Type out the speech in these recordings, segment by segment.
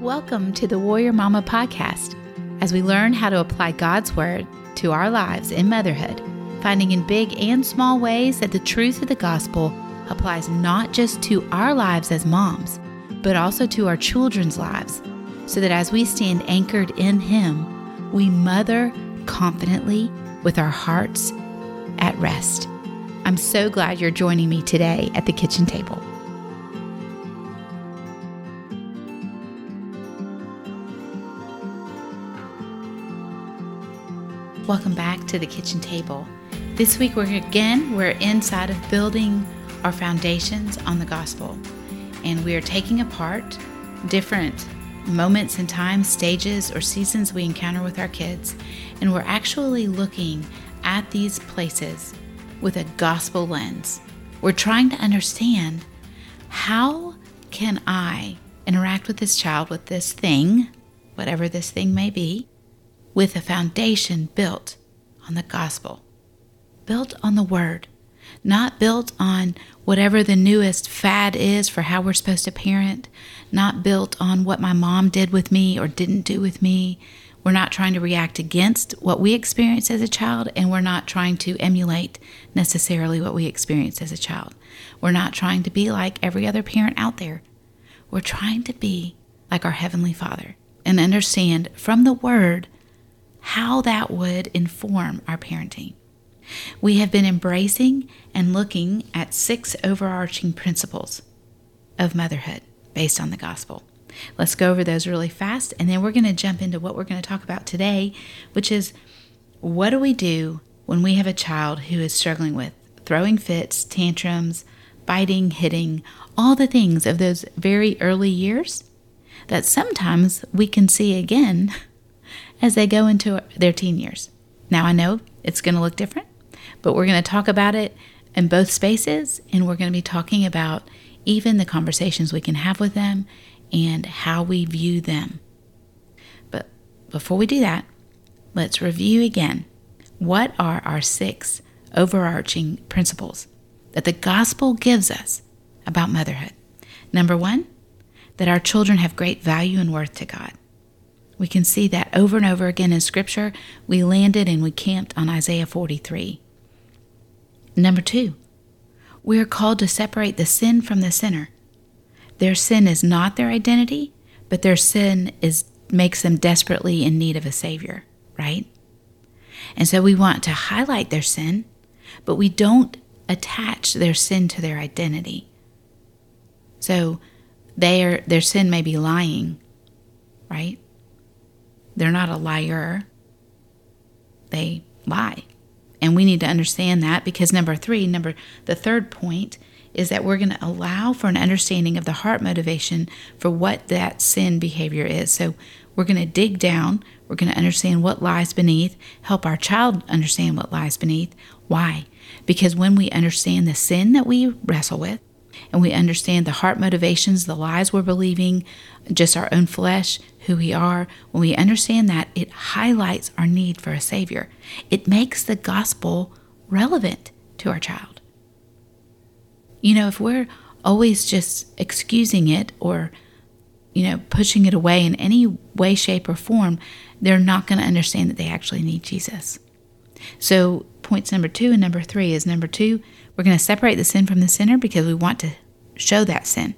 Welcome to the Warrior Mama podcast as we learn how to apply God's Word to our lives in motherhood, finding in big and small ways that the truth of the gospel applies not just to our lives as moms, but also to our children's lives, so that as we stand anchored in Him, we mother confidently with our hearts at rest. I'm so glad you're joining me today at the kitchen table. Welcome back to the kitchen table. This week we're again we're inside of building our foundations on the gospel. And we are taking apart different moments in time, stages, or seasons we encounter with our kids. And we're actually looking at these places with a gospel lens. We're trying to understand how can I interact with this child, with this thing, whatever this thing may be, with a foundation built on the gospel, built on the word, not built on whatever the newest fad is for how we're supposed to parent, not built on what my mom did with me or didn't do with me. We're not trying to react against what we experienced as a child, and we're not trying to emulate necessarily what we experienced as a child. We're not trying to be like every other parent out there. We're trying to be like our Heavenly Father and understand from the Word how that would inform our parenting. We have been embracing and looking at six overarching principles of motherhood based on the gospel. Let's go over those really fast, and then we're going to jump into what we're going to talk about today, which is what do we do when we have a child who is struggling with throwing fits, tantrums, biting, hitting, all the things of those very early years that sometimes we can see again as they go into their teen years. Now, I know it's going to look different, but we're going to talk about it in both spaces, and we're going to be talking about even the conversations we can have with them and how we view them. But before we do that, let's review again what are our six overarching principles that the gospel gives us about motherhood. Number one, that our children have great value and worth to God. We can see that over and over again in Scripture. We landed and we camped on Isaiah 43. Number two, we are called to separate the sin from the sinner. Their sin is not their identity, but their sin is makes them desperately in need of a savior, right? And so we want to highlight their sin, but we don't attach their sin to their identity. So their their sin may be lying, right? They're not a liar. They lie. And we need to understand that because number three, number the third point is that we're going to allow for an understanding of the heart motivation for what that sin behavior is. So we're going to dig down, we're going to understand what lies beneath, help our child understand what lies beneath. Why? Because when we understand the sin that we wrestle with, and we understand the heart motivations, the lies we're believing, just our own flesh, who we are, when we understand that, it highlights our need for a Savior. It makes the gospel relevant to our child. You know, if we're always just excusing it or, you know, pushing it away in any way, shape, or form, they're not going to understand that they actually need Jesus. So, points number two and number three is number two, we're going to separate the sin from the sinner because we want to show that sin.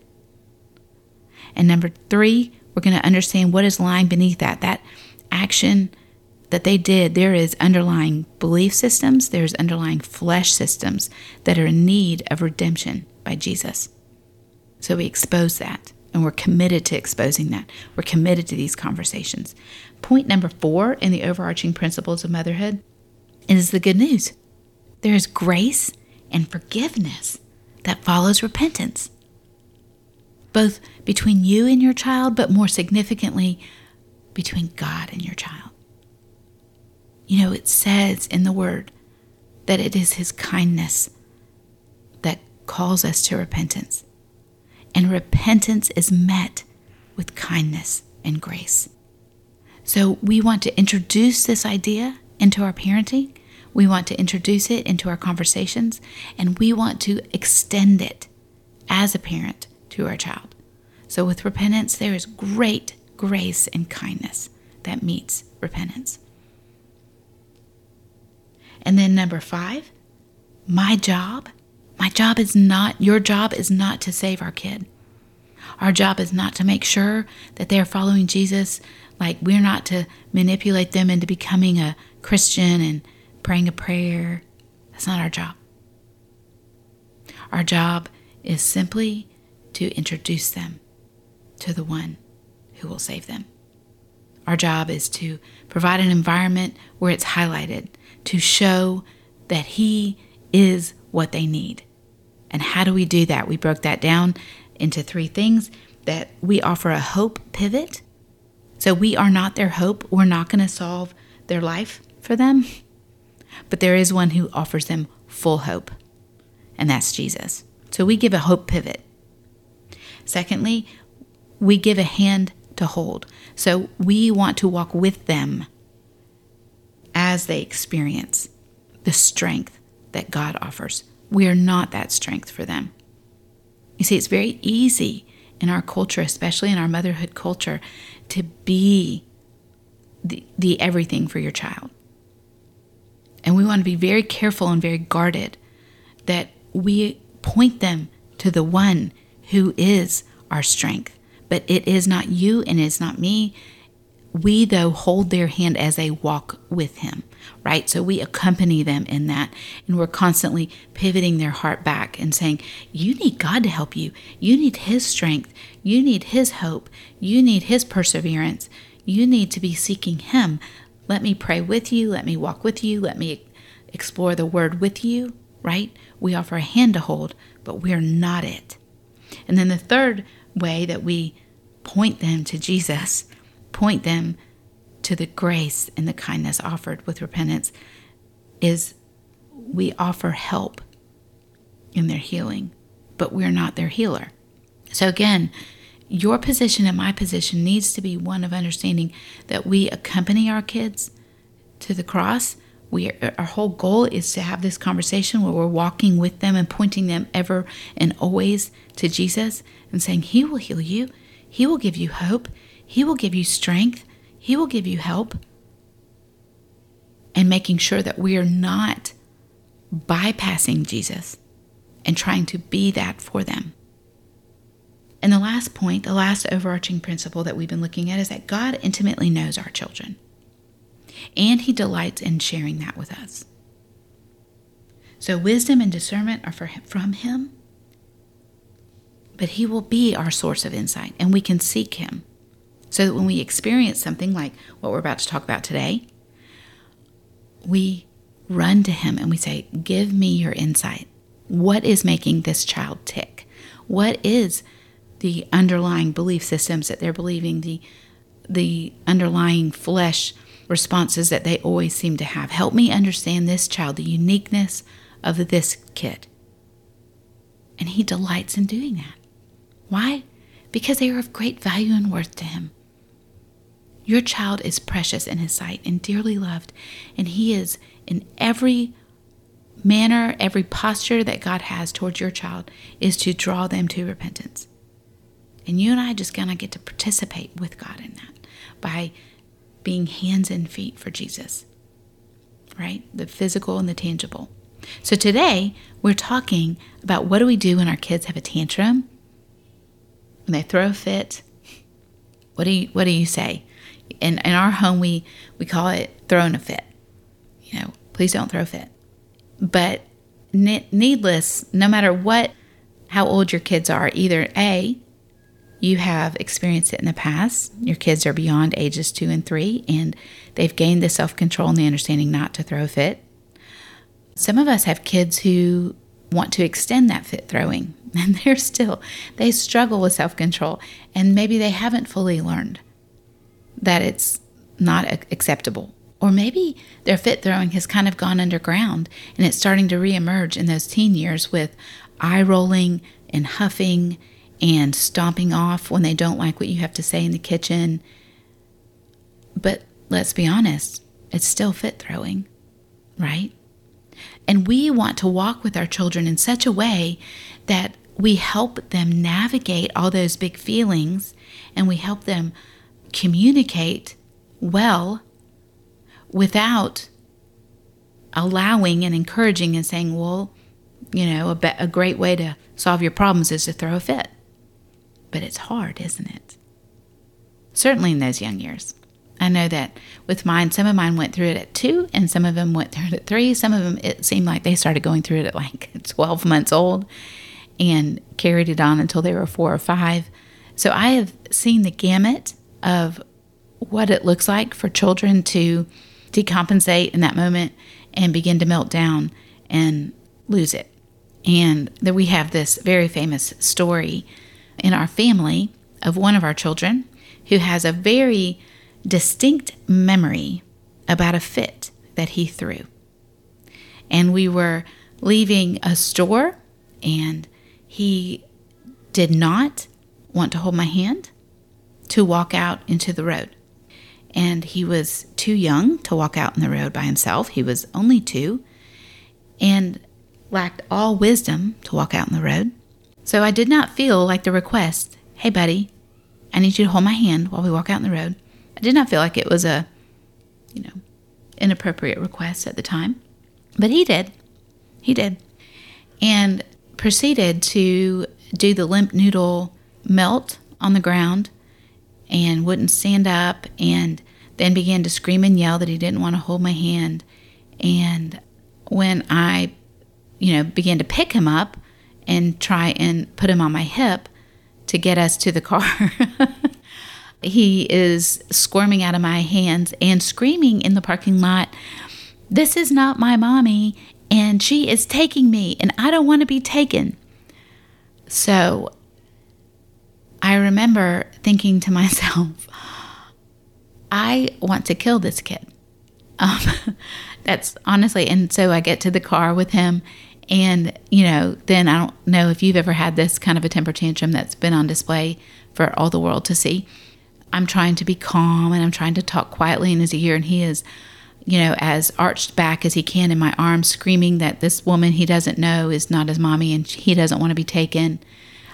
And number three, we're going to understand what is lying beneath that. That action that they did, there is underlying belief systems, there's underlying flesh systems that are in need of redemption by Jesus. So we expose that and we're committed to exposing that. We're committed to these conversations. Point number four in the overarching principles of motherhood is the good news. There is grace and forgiveness that follows repentance, both between you and your child, but more significantly, between God and your child. You know, it says in the Word that it is His kindness that calls us to repentance. And repentance is met with kindness and grace. So we want to introduce this idea into our parenting we want to introduce it into our conversations, and we want to extend it as a parent to our child. So, with repentance, there is great grace and kindness that meets repentance. And then number five, my job, my job is not, your job is not to save our kid. Our job is not to make sure that they're following Jesus. Like we're not to manipulate them into becoming a Christian and praying a prayer. That's not our job. Our job is simply to introduce them to the one who will save them. Our job is to provide an environment where it's highlighted to show that He is what they need. And how do we do that? We broke that down into three things that we offer a hope pivot. So we are not their hope. We're not going to solve their life for them. But there is one who offers them full hope, and that's Jesus. So we give a hope pivot. Secondly, we give a hand to hold. So we want to walk with them as they experience the strength that God offers. We are not that strength for them. You see, it's very easy in our culture, especially in our motherhood culture, to be the, the everything for your child. And we want to be very careful and very guarded that we point them to the one who is our strength. But it is not you and it's not me. We, though, hold their hand as they walk with Him, right? So we accompany them in that. And we're constantly pivoting their heart back and saying, You need God to help you. You need His strength. You need His hope. You need His perseverance. You need to be seeking Him. Let me pray with you. Let me walk with you. Let me explore the Word with you, right? We offer a hand to hold, but we're not it. And then the third way that we point them to Jesus point them to the grace and the kindness offered with repentance is we offer help in their healing, but we're not their healer. So, again, your position and my position needs to be one of understanding that we accompany our kids to the cross. We, our whole goal is to have this conversation where we're walking with them and pointing them ever and always to Jesus and saying, He will heal you. He will give you hope. He will give you strength, He will give you help. And making sure that we are not bypassing Jesus and trying to be that for them. And the last point, the last overarching principle that we've been looking at is that God intimately knows our children. And He delights in sharing that with us. So, wisdom and discernment are from Him, but He will be our source of insight, and we can seek Him so that when we experience something like what we're about to talk about today, we run to Him and we say, Give me your insight. What is making this child tick? What is the underlying belief systems that they're believing, the, the underlying flesh responses that they always seem to have? Help me understand this child, the uniqueness of this kid. And He delights in doing that. Why? Because they are of great value and worth to Him. Your child is precious in his sight and dearly loved, and he is in every manner, every posture that God has towards your child is to draw them to repentance. And you and I just gonna get to participate with God in that by being hands and feet for Jesus, right? The physical and the tangible. So today we're talking about what do we do when our kids have a tantrum, when they throw a fit. What do you What do you say? in, in our home we we call it throwing a fit you know please don't throw a fit but needless no matter what how old your kids are either a you have experienced it in the past your kids are beyond ages two and three and they've gained the self-control and the understanding not to throw a fit some of us have kids who want to extend that fit throwing and they're still they struggle with self-control and maybe they haven't fully learned that it's not acceptable. Or maybe their fit throwing has kind of gone underground and it's starting to reemerge in those teen years with eye rolling and huffing and stomping off when they don't like what you have to say in the kitchen. But let's be honest, it's still fit throwing, right? And we want to walk with our children in such a way that we help them navigate all those big feelings and we help them communicate well without allowing and encouraging and saying, well, you know, a, be- a great way to solve your problems is to throw a fit. But it's hard, isn't it? Certainly in those young years. I know that with mine, some of mine went through it at two, and some of them went through it at three. Some of them, it seemed like they started going through it at like 12 months old and carried it on until they were four or five. So I have seen the gamut of what it looks like for children to decompensate in that moment and begin to melt down and lose it. And that we have this very famous story in our family of one of our children who has a very distinct memory about a fit that he threw. And we were leaving a store, and he did not want to hold my hand to walk out into the road. And he was too young to walk out in the road by himself. He was only two and lacked all wisdom to walk out in the road. So I did not feel like the request, hey, buddy, I need you to hold my hand while we walk out in the road, I did not feel like it was a, you know, inappropriate request at the time, but he did. He did. And proceeded to do the limp noodle melt on the ground and wouldn't stand up and then began to scream and yell that he didn't want to hold my hand. And when I, you know, began to pick him up and try and put him on my hip to get us to the car, he is squirming out of my hands and screaming in the parking lot, This is not my mommy, and she is taking me, and I don't want to be taken. So I remember thinking to myself, I want to kill this kid. Um, that's honestly, and so I get to the car with him, and you know, then I don't know if you've ever had this kind of a temper tantrum that's been on display for all the world to see. I'm trying to be calm and I'm trying to talk quietly in his ear, and he is, you know, as arched back as he can in my arms, screaming that this woman he doesn't know is not his mommy and he doesn't want to be taken.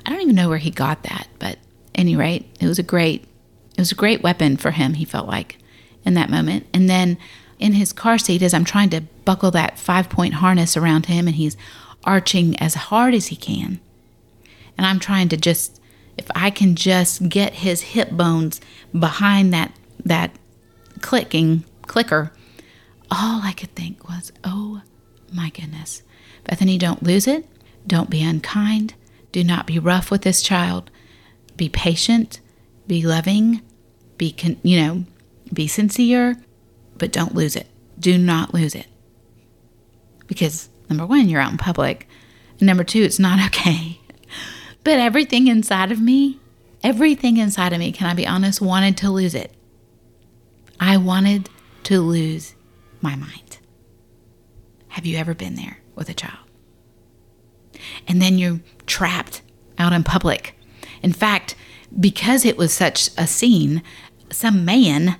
I don't even know where he got that, but any rate, it was a great, it was a great weapon for him. He felt like in that moment, and then in his car seat, as I'm trying to buckle that five point harness around him, and he's arching as hard as he can, and I'm trying to just if I can just get his hip bones behind that that clicking clicker, all I could think was, "Oh my goodness, Bethany, don't lose it. Don't be unkind. Do not be rough with this child. Be patient. Be loving. Be con- you know, be sincere, but don't lose it. Do not lose it. Because number one, you're out in public. And number two, it's not okay but everything inside of me, everything inside of me, can I be honest, wanted to lose it. I wanted to lose my mind. Have you ever been there with a child? And then you're trapped out in public. In fact, because it was such a scene, some man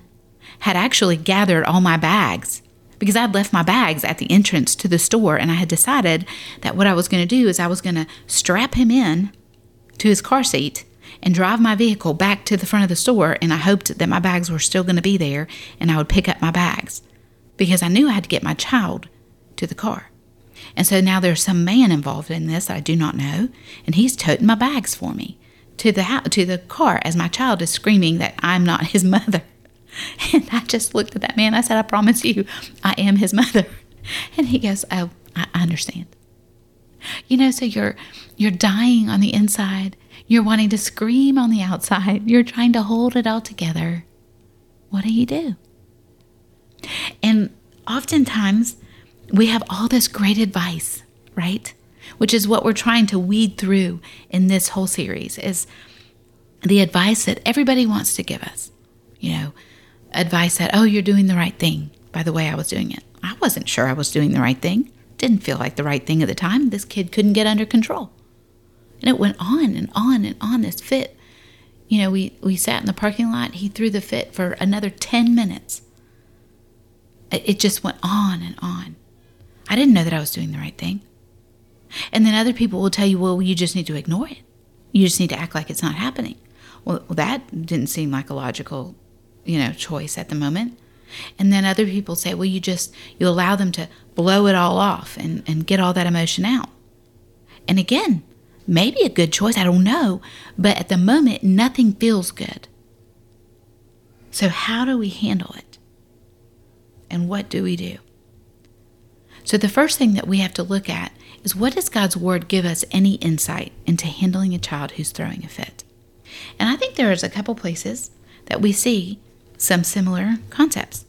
had actually gathered all my bags because I'd left my bags at the entrance to the store and I had decided that what I was going to do is I was going to strap him in to his car seat and drive my vehicle back to the front of the store. And I hoped that my bags were still going to be there and I would pick up my bags because I knew I had to get my child to the car. And so now there's some man involved in this that I do not know, and he's toting my bags for me to the to the car as my child is screaming that I'm not his mother. And I just looked at that man. I said, "I promise you, I am his mother." And he goes, "Oh, I understand." You know, so you're you're dying on the inside. You're wanting to scream on the outside. You're trying to hold it all together. What do you do? And oftentimes we have all this great advice, right? Which is what we're trying to weed through in this whole series is the advice that everybody wants to give us. You know, advice that, oh, you're doing the right thing by the way I was doing it. I wasn't sure I was doing the right thing. Didn't feel like the right thing at the time. This kid couldn't get under control. And it went on and on and on this fit. You know, we, we sat in the parking lot. He threw the fit for another 10 minutes. It, it just went on and on. I didn't know that I was doing the right thing. And then other people will tell you, well, you just need to ignore it. You just need to act like it's not happening. Well, that didn't seem like a logical you know, choice at the moment. And then other people say, well, you just, you allow them to blow it all off and, and get all that emotion out. And again, maybe a good choice, I don't know. But at the moment, nothing feels good. So, how do we handle it? And what do we do? So, the first thing that we have to look at is what does God's Word give us any insight into handling a child who's throwing a fit? And I think there is a couple places that we see some similar concepts.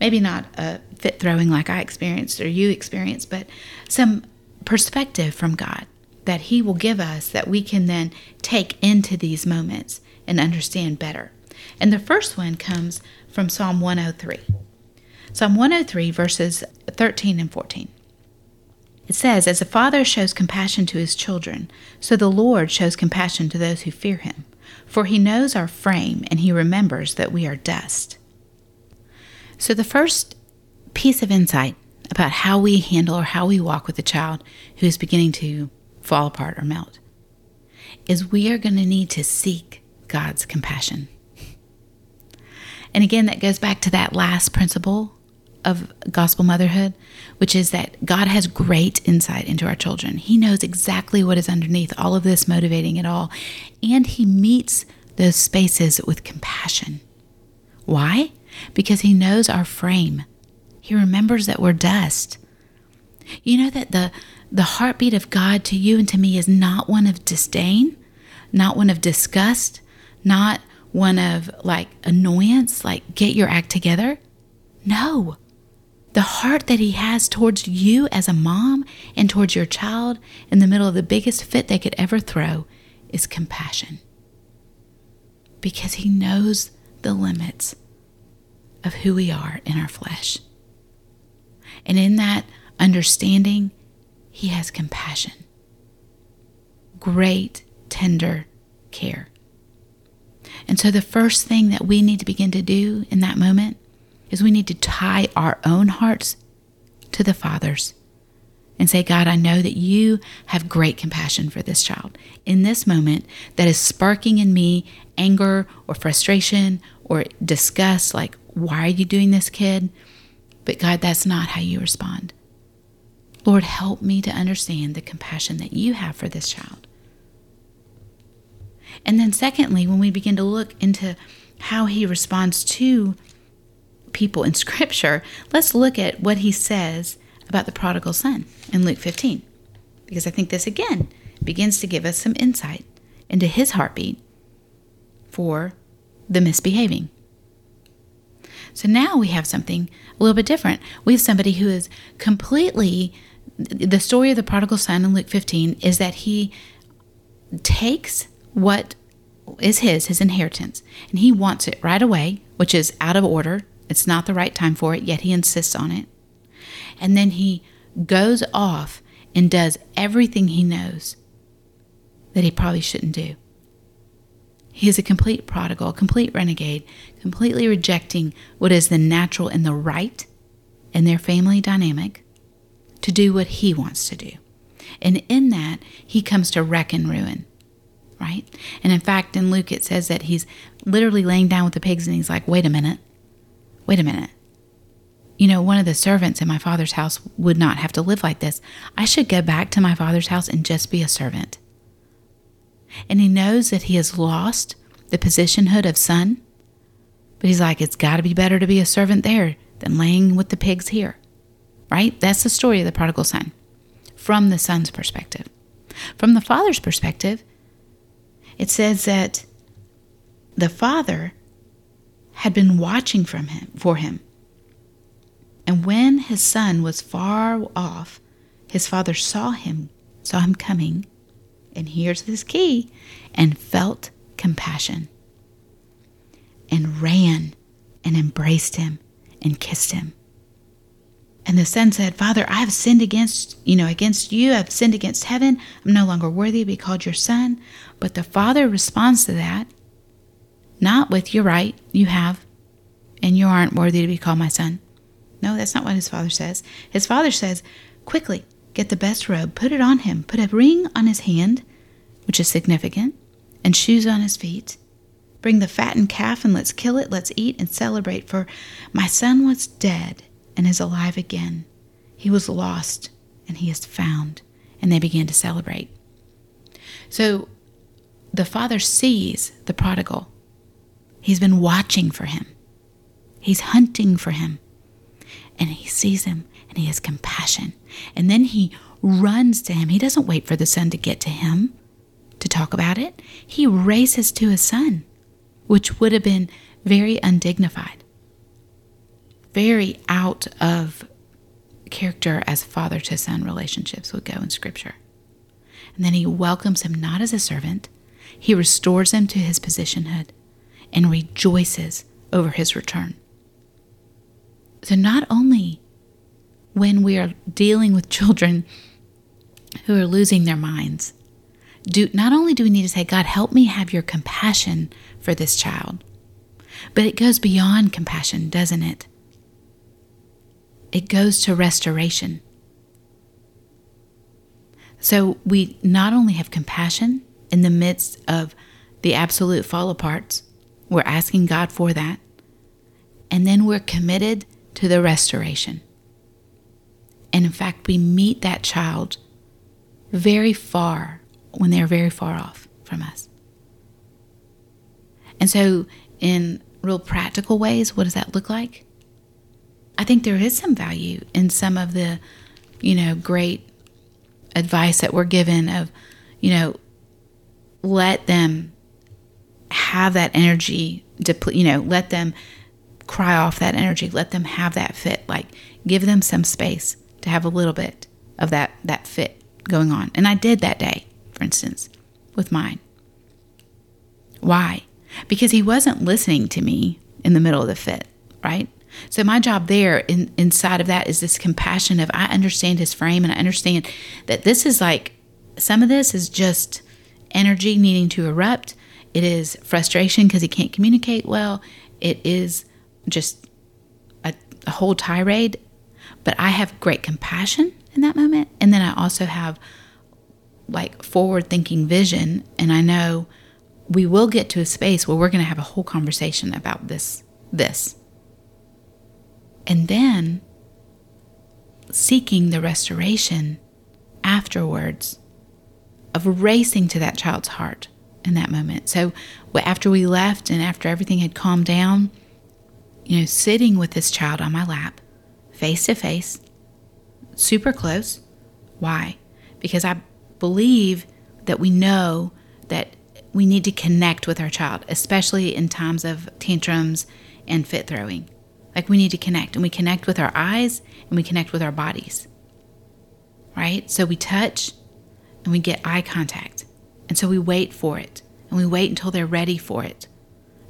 Maybe not a fit throwing like I experienced or you experienced, but some perspective from God that He will give us that we can then take into these moments and understand better. And the first one comes from Psalm 103. Psalm 103, verses 13 and 14. It says, As a father shows compassion to his children, so the Lord shows compassion to those who fear him. For he knows our frame, and he remembers that we are dust. So, the first piece of insight about how we handle or how we walk with a child who is beginning to fall apart or melt is we are going to need to seek God's compassion. And again, that goes back to that last principle of gospel motherhood, which is that God has great insight into our children. He knows exactly what is underneath all of this motivating it all, and He meets those spaces with compassion. Why? Because He knows our frame. He remembers that we're dust. You know that the the heartbeat of God to you and to me is not one of disdain, not one of disgust, not one of like annoyance, like get your act together. No. The heart that he has towards you as a mom and towards your child in the middle of the biggest fit they could ever throw is compassion. Because he knows the limits of who we are in our flesh. And in that understanding, he has compassion. Great, tender care. And so, the first thing that we need to begin to do in that moment is we need to tie our own hearts to the Father's and say, God, I know that you have great compassion for this child. In this moment, that is sparking in me anger or frustration or disgust, like, why are you doing this, kid? But God, that's not how you respond. Lord, help me to understand the compassion that you have for this child. And then, secondly, when we begin to look into how he responds to people in Scripture, let's look at what he says about the prodigal son in Luke 15, because I think this again begins to give us some insight into his heartbeat for the misbehaving. So now we have something a little bit different. We have somebody who is completely. The story of the prodigal son in Luke 15 is that he takes what is his, his inheritance, and he wants it right away, which is out of order it's not the right time for it, yet he insists on it. And then he goes off and does everything he knows that he probably shouldn't do. He is a complete prodigal, a complete renegade, completely rejecting what is the natural and the right in their family dynamic to do what he wants to do. And in that, he comes to wreck and ruin, right? And in fact, in Luke, it says that he's literally laying down with the pigs and he's like, wait a minute, wait a minute. You know, one of the servants in my father's house would not have to live like this. I should go back to my father's house and just be a servant. And he knows that he has lost the positionhood of son, but he's like, it's got to be better to be a servant there than laying with the pigs here. Right? That's the story of the prodigal son from the son's perspective. From the father's perspective, it says that the father had been watching from him for him. And when his son was far off, his father saw him, saw him coming, and here's this key, and felt compassion, and ran and embraced him and kissed him. And the son said, Father, I have sinned against, you know, against you. I've sinned against heaven. I'm no longer worthy to be called your son. But the father responds to that not with, you're right, you have, and you aren't worthy to be called my son. No, that's not what his father says. His father says, quickly, get the best robe, put it on him, put a ring on his hand, which is significant, and shoes on his feet. Bring the fattened calf and let's kill it. Let's eat and celebrate. For my son was dead and is alive again. He was lost and he is found. And they began to celebrate. So the father sees the prodigal. He's been watching for him, he's hunting for him. And he sees him and he has compassion. And then he runs to him. He doesn't wait for the son to get to him to talk about it. He races to his son, which would have been very undignified, very out of character as father to son relationships would go in Scripture. And then he welcomes him not as a servant, he restores him to his positionhood and rejoices over his return. So, not only when we are dealing with children who are losing their minds, do not only do we need to say, God, help me have your compassion for this child, but it goes beyond compassion, doesn't it? It goes to restoration. So we not only have compassion in the midst of the absolute fall aparts, we're asking God for that, and then we're committed to the restoration. And in fact, we meet that child very far when they're very far off from us. And so, in real practical ways, what does that look like? I think there is some value in some of the, you know, great advice that we're given of, you know, let them have that energy deplete, you know, let them cry off that energy, let them have that fit, like give them some space to have a little bit of that that fit going on. And I did that day, for instance, with mine. Why? Because he wasn't listening to me in the middle of the fit, right? So my job there in, inside of that is this compassion of I understand his frame and I understand that this is like some of this is just energy needing to erupt. It is frustration because he can't communicate well. It is just a, a whole tirade. But I have great compassion in that moment. And then I also have like forward thinking vision. And I know we will get to a space where we're going to have a whole conversation about this, this. And then seeking the restoration afterwards of racing to that child's heart in that moment. So after we left and after everything had calmed down, you know, sitting with this child on my lap, face to face, super close. Why? Because I believe that we know that we need to connect with our child, especially in times of tantrums and fit throwing. Like we need to connect, and we connect with our eyes and we connect with our bodies. Right? So we touch and we get eye contact. And so we wait for it and we wait until they're ready for it.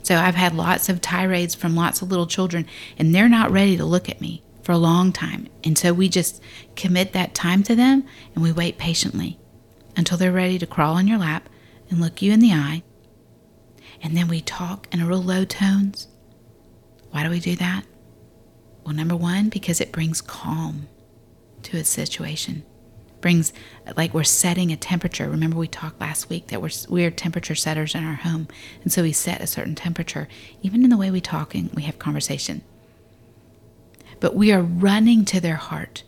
So I've had lots of tirades from lots of little children and they're not ready to look at me for a long time. And so we just commit that time to them and we wait patiently until they're ready to crawl on your lap and look you in the eye. And then we talk in a real low tones. Why do we do that? Well, number one, because it brings calm to a situation brings like we're setting a temperature. Remember we talked last week that we're we're temperature setters in our home, and so we set a certain temperature even in the way we talk and we have conversation. But we are running to their heart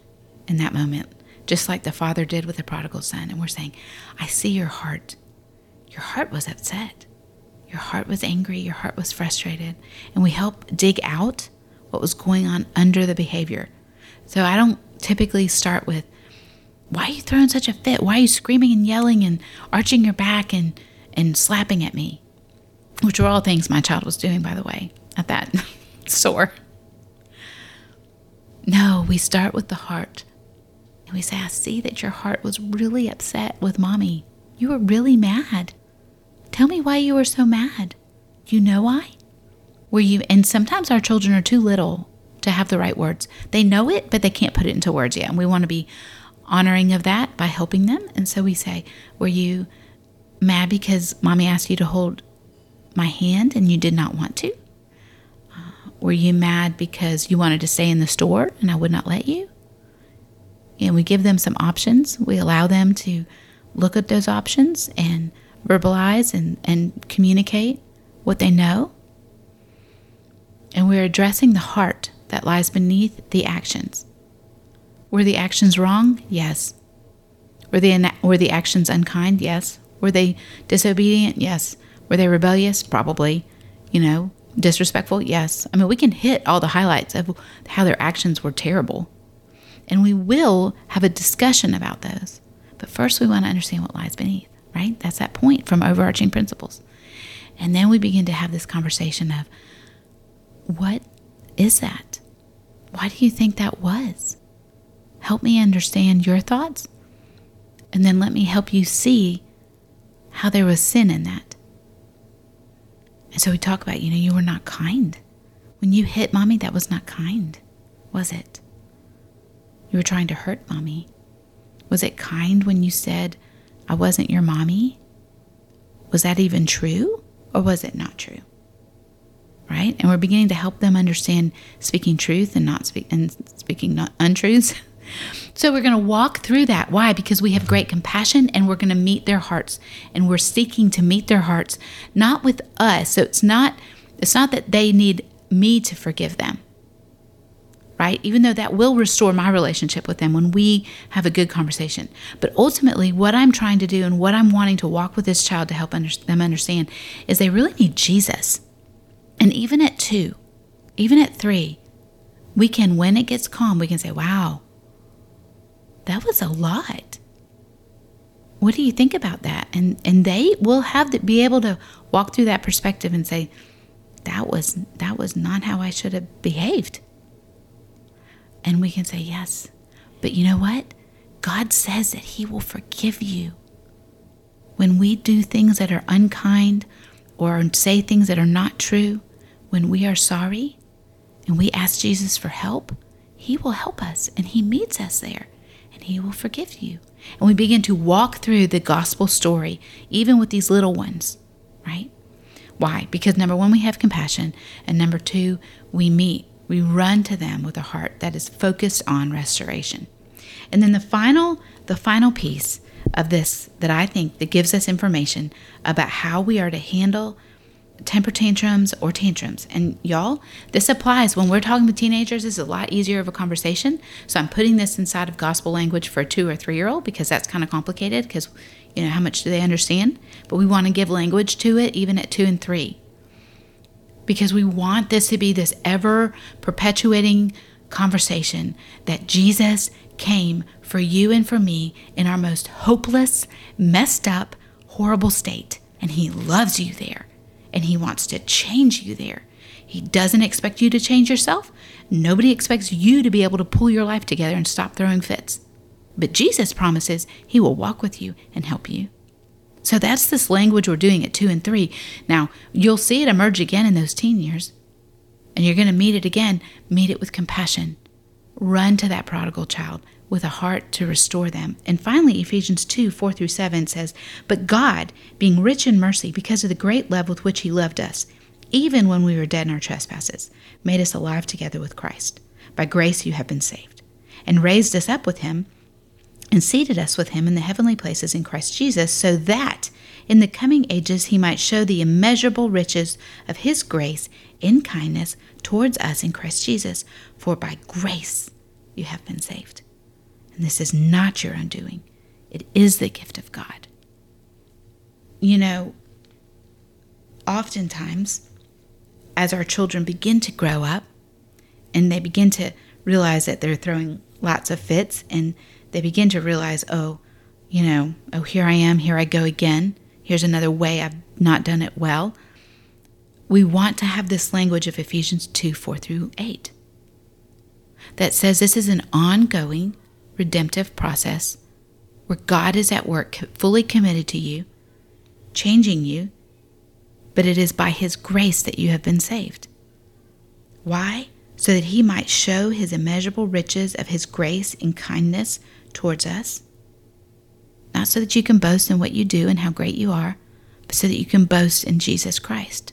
in that moment, just like the father did with the prodigal son, and we're saying, "I see your heart. Your heart was upset. Your heart was angry. Your heart was frustrated." And we help dig out what was going on under the behavior. So I don't typically start with why are you throwing such a fit? Why are you screaming and yelling and arching your back and, and slapping at me? Which were all things my child was doing, by the way, at that store. No, we start with the heart. And we say, I see that your heart was really upset with mommy. You were really mad. Tell me why you were so mad. You know why? Were you, and sometimes our children are too little to have the right words. They know it, but they can't put it into words yet. And we want to be honoring of that by helping them. And so we say, Were you mad because mommy asked you to hold my hand and you did not want to? Uh, were you mad because you wanted to stay in the store and I would not let you? And we give them some options. We allow them to look at those options and verbalize and, and communicate what they know. And we're addressing the heart that lies beneath the actions. Were the actions wrong? Yes. Were the, were the actions unkind? Yes. Were they disobedient? Yes. Were they rebellious? Probably. You know, disrespectful? Yes. I mean, we can hit all the highlights of how their actions were terrible. And we will have a discussion about those. But first, we want to understand what lies beneath, right? That's that point from overarching principles. And then we begin to have this conversation of what is that? Why do you think that was? Help me understand your thoughts, and then let me help you see how there was sin in that. And so we talk about, you know, you were not kind. When you hit mommy, that was not kind, was it? You were trying to hurt mommy. Was it kind when you said, I wasn't your mommy? Was that even true or was it not true? Right? And we're beginning to help them understand speaking truth and not speak and speaking not untruths. So we're going to walk through that. Why? Because we have great compassion and we're going to meet their hearts and we're seeking to meet their hearts not with us. So it's not it's not that they need me to forgive them right? Even though that will restore my relationship with them when we have a good conversation. But ultimately, what I'm trying to do and what I'm wanting to walk with this child to help under- them understand is they really need Jesus. And even at two, even at three, we can, when it gets calm, we can say, wow, that was a lot. What do you think about that? And and they will have to be able to walk through that perspective and say, that was that was not how I should have behaved. And we can say, Yes. But you know what? God says that He will forgive you. When we do things that are unkind or say things that are not true, when we are sorry and we ask Jesus for help, He will help us and He meets us there and He will forgive you. And we begin to walk through the gospel story, even with these little ones, right? Why? Because number one, we have compassion, and number two, we meet we run to them with a heart that is focused on restoration. And then the final the final piece of this that I think that gives us information about how we are to handle temper tantrums or tantrums. And y'all, this applies when we're talking with teenagers, it's a lot easier of a conversation. So I'm putting this inside of gospel language for a two or three year old because that's kind of complicated because, you know, how much do they understand? But we want to give language to it even at two and three because we want this to be this ever perpetuating conversation that Jesus came for you and for me in our most hopeless, messed up, horrible state. And He loves you there. And He wants to change you there. He doesn't expect you to change yourself. Nobody expects you to be able to pull your life together and stop throwing fits. But Jesus promises He will walk with you and help you. So that's this language we're doing at two and three. Now, you'll see it emerge again in those teen years. And you're going to meet it again. Meet it with compassion. Run to that prodigal child with a heart to restore them. And finally, Ephesians 2 4 through 7 says, But God, being rich in mercy, because of the great love with which He loved us, even when we were dead in our trespasses, made us alive together with Christ. By grace you have been saved, and raised us up with Him and seated us with him in the heavenly places in Christ Jesus, so that in the coming ages he might show the immeasurable riches of his grace in kindness towards us in Christ Jesus. For by grace you have been saved. And this is not your undoing, it is the gift of God. You know, oftentimes, as our children begin to grow up and they begin to realize that they're throwing lots of fits and they begin to realize, oh, you know, oh, here I am, here I go again. Here's another way I've not done it well. We want to have this language of Ephesians 2 4 through 8 that says this is an ongoing redemptive process where God is at work, fully committed to you, changing you, but it is by His grace that you have been saved. Why? So that He might show His immeasurable riches of His grace and kindness towards us. Not so that you can boast in what you do and how great you are, but so that you can boast in Jesus Christ.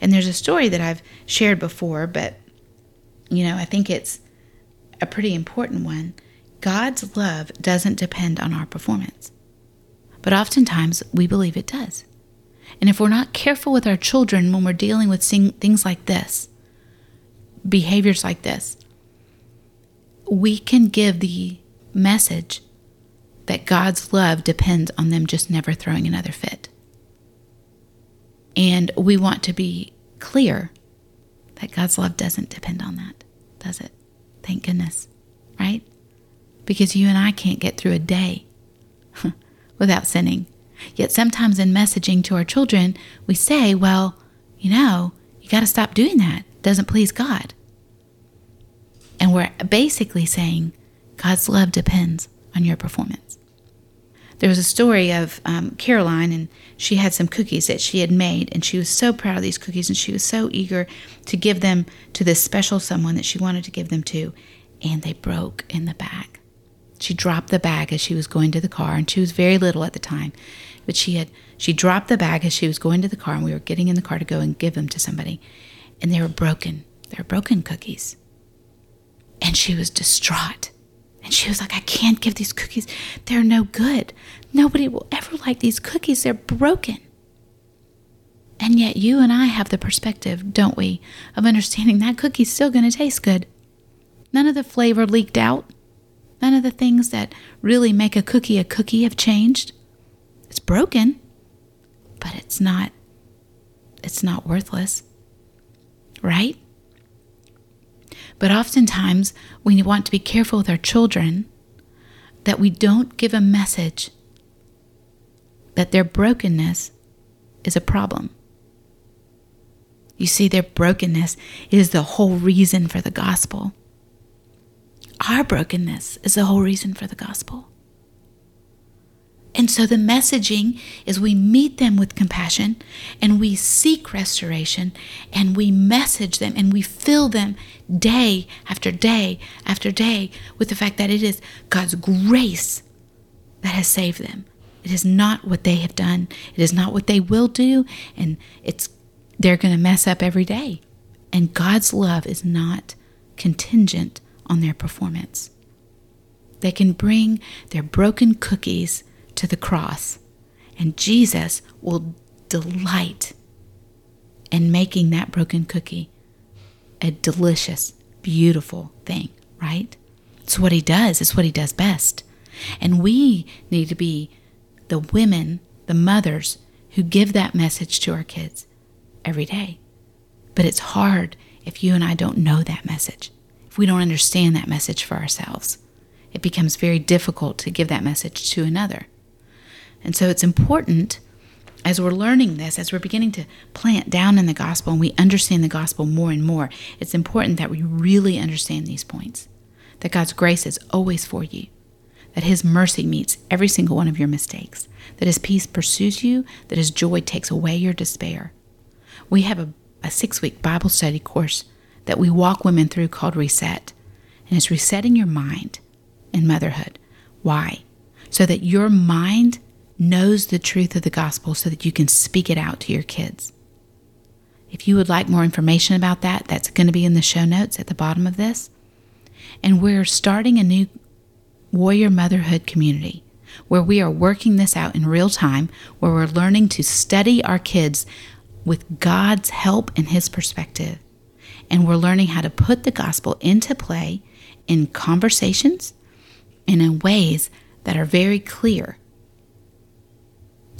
And there's a story that I've shared before, but you know, I think it's a pretty important one. God's love doesn't depend on our performance, but oftentimes we believe it does. And if we're not careful with our children when we're dealing with things like this, behaviors like this, we can give the message that God's love depends on them just never throwing another fit. And we want to be clear that God's love doesn't depend on that, does it? Thank goodness, right? Because you and I can't get through a day without sinning. Yet sometimes in messaging to our children, we say, well, you know, you got to stop doing that. It doesn't please God. And we're basically saying God's love depends on your performance. There was a story of um, Caroline, and she had some cookies that she had made, and she was so proud of these cookies, and she was so eager to give them to this special someone that she wanted to give them to, and they broke in the bag. She dropped the bag as she was going to the car, and she was very little at the time, but she had she dropped the bag as she was going to the car, and we were getting in the car to go and give them to somebody, and they were broken. They were broken cookies, and she was distraught. And she was like, I can't give these cookies. They're no good. Nobody will ever like these cookies. They're broken. And yet, you and I have the perspective, don't we, of understanding that cookie's still going to taste good. None of the flavor leaked out. None of the things that really make a cookie a cookie have changed. It's broken, but it's not it's not worthless. Right? But oftentimes, we want to be careful with our children that we don't give a message that their brokenness is a problem. You see, their brokenness is the whole reason for the gospel. Our brokenness is the whole reason for the gospel. And so the messaging is we meet them with compassion and we seek restoration and we message them and we fill them day after day after day with the fact that it is God's grace that has saved them. It is not what they have done. It is not what they will do and it's they're going to mess up every day. And God's love is not contingent on their performance. They can bring their broken cookies to the cross, and Jesus will delight in making that broken cookie a delicious, beautiful thing, right? It's what he does, it's what he does best. And we need to be the women, the mothers who give that message to our kids every day. But it's hard if you and I don't know that message, if we don't understand that message for ourselves. It becomes very difficult to give that message to another. And so it's important as we're learning this, as we're beginning to plant down in the gospel and we understand the gospel more and more, it's important that we really understand these points. That God's grace is always for you, that His mercy meets every single one of your mistakes, that His peace pursues you, that His joy takes away your despair. We have a, a six week Bible study course that we walk women through called Reset, and it's resetting your mind in motherhood. Why? So that your mind knows the truth of the gospel so that you can speak it out to your kids. If you would like more information about that, that's going to be in the show notes at the bottom of this. And we're starting a new warrior motherhood community where we are working this out in real time, where we're learning to study our kids with God's help and His perspective. And we're learning how to put the gospel into play in conversations and in ways that are very clear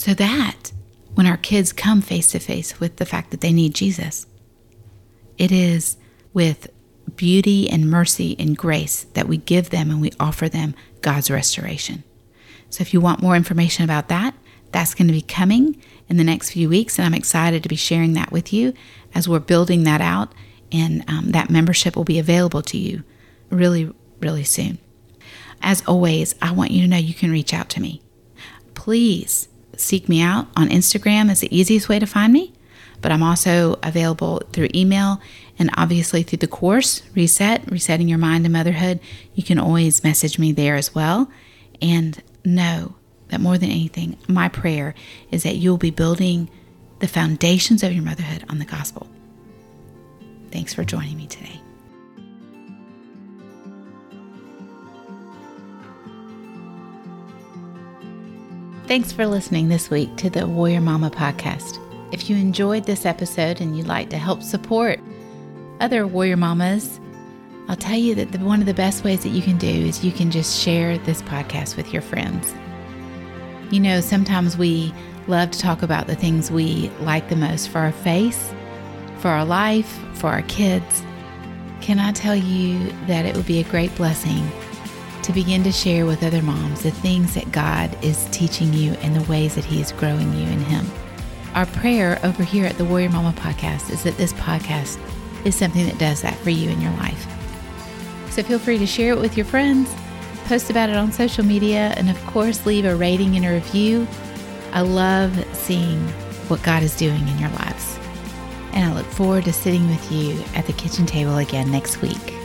so that when our kids come face to face with the fact that they need Jesus, it is with beauty and mercy and grace that we give them and we offer them God's restoration. So if you want more information about that, that's going to be coming in the next few weeks, and I'm excited to be sharing that with you as we're building that out. And um, that membership will be available to you really, really soon. As always, I want you to know you can reach out to me. Please seek me out on Instagram is the easiest way to find me, but I'm also available through email and obviously through the course, Reset, Resetting Your Mind to Motherhood. You can always message me there as well. And know that more than anything, my prayer is that you'll be building the foundations of your motherhood on the gospel. Thanks for joining me today. Thanks for listening this week to the Warrior Mama podcast. If you enjoyed this episode and you'd like to help support other warrior mamas, I'll tell you that the, one of the best ways that you can do is you can just share this podcast with your friends. You know, sometimes we love to talk about the things we like the most for our face, for our life, for our kids. Can I tell you that it would be a great blessing to begin to share with other moms the things that God is teaching you and the ways that He is growing you in Him? Our prayer over here at the Warrior Mama podcast is that this podcast is something that does that for you in your life. So feel free to share it with your friends, post about it on social media, and of course, leave a rating and a review. I love seeing what God is doing in your lives. And I look forward to sitting with you at the kitchen table again next week.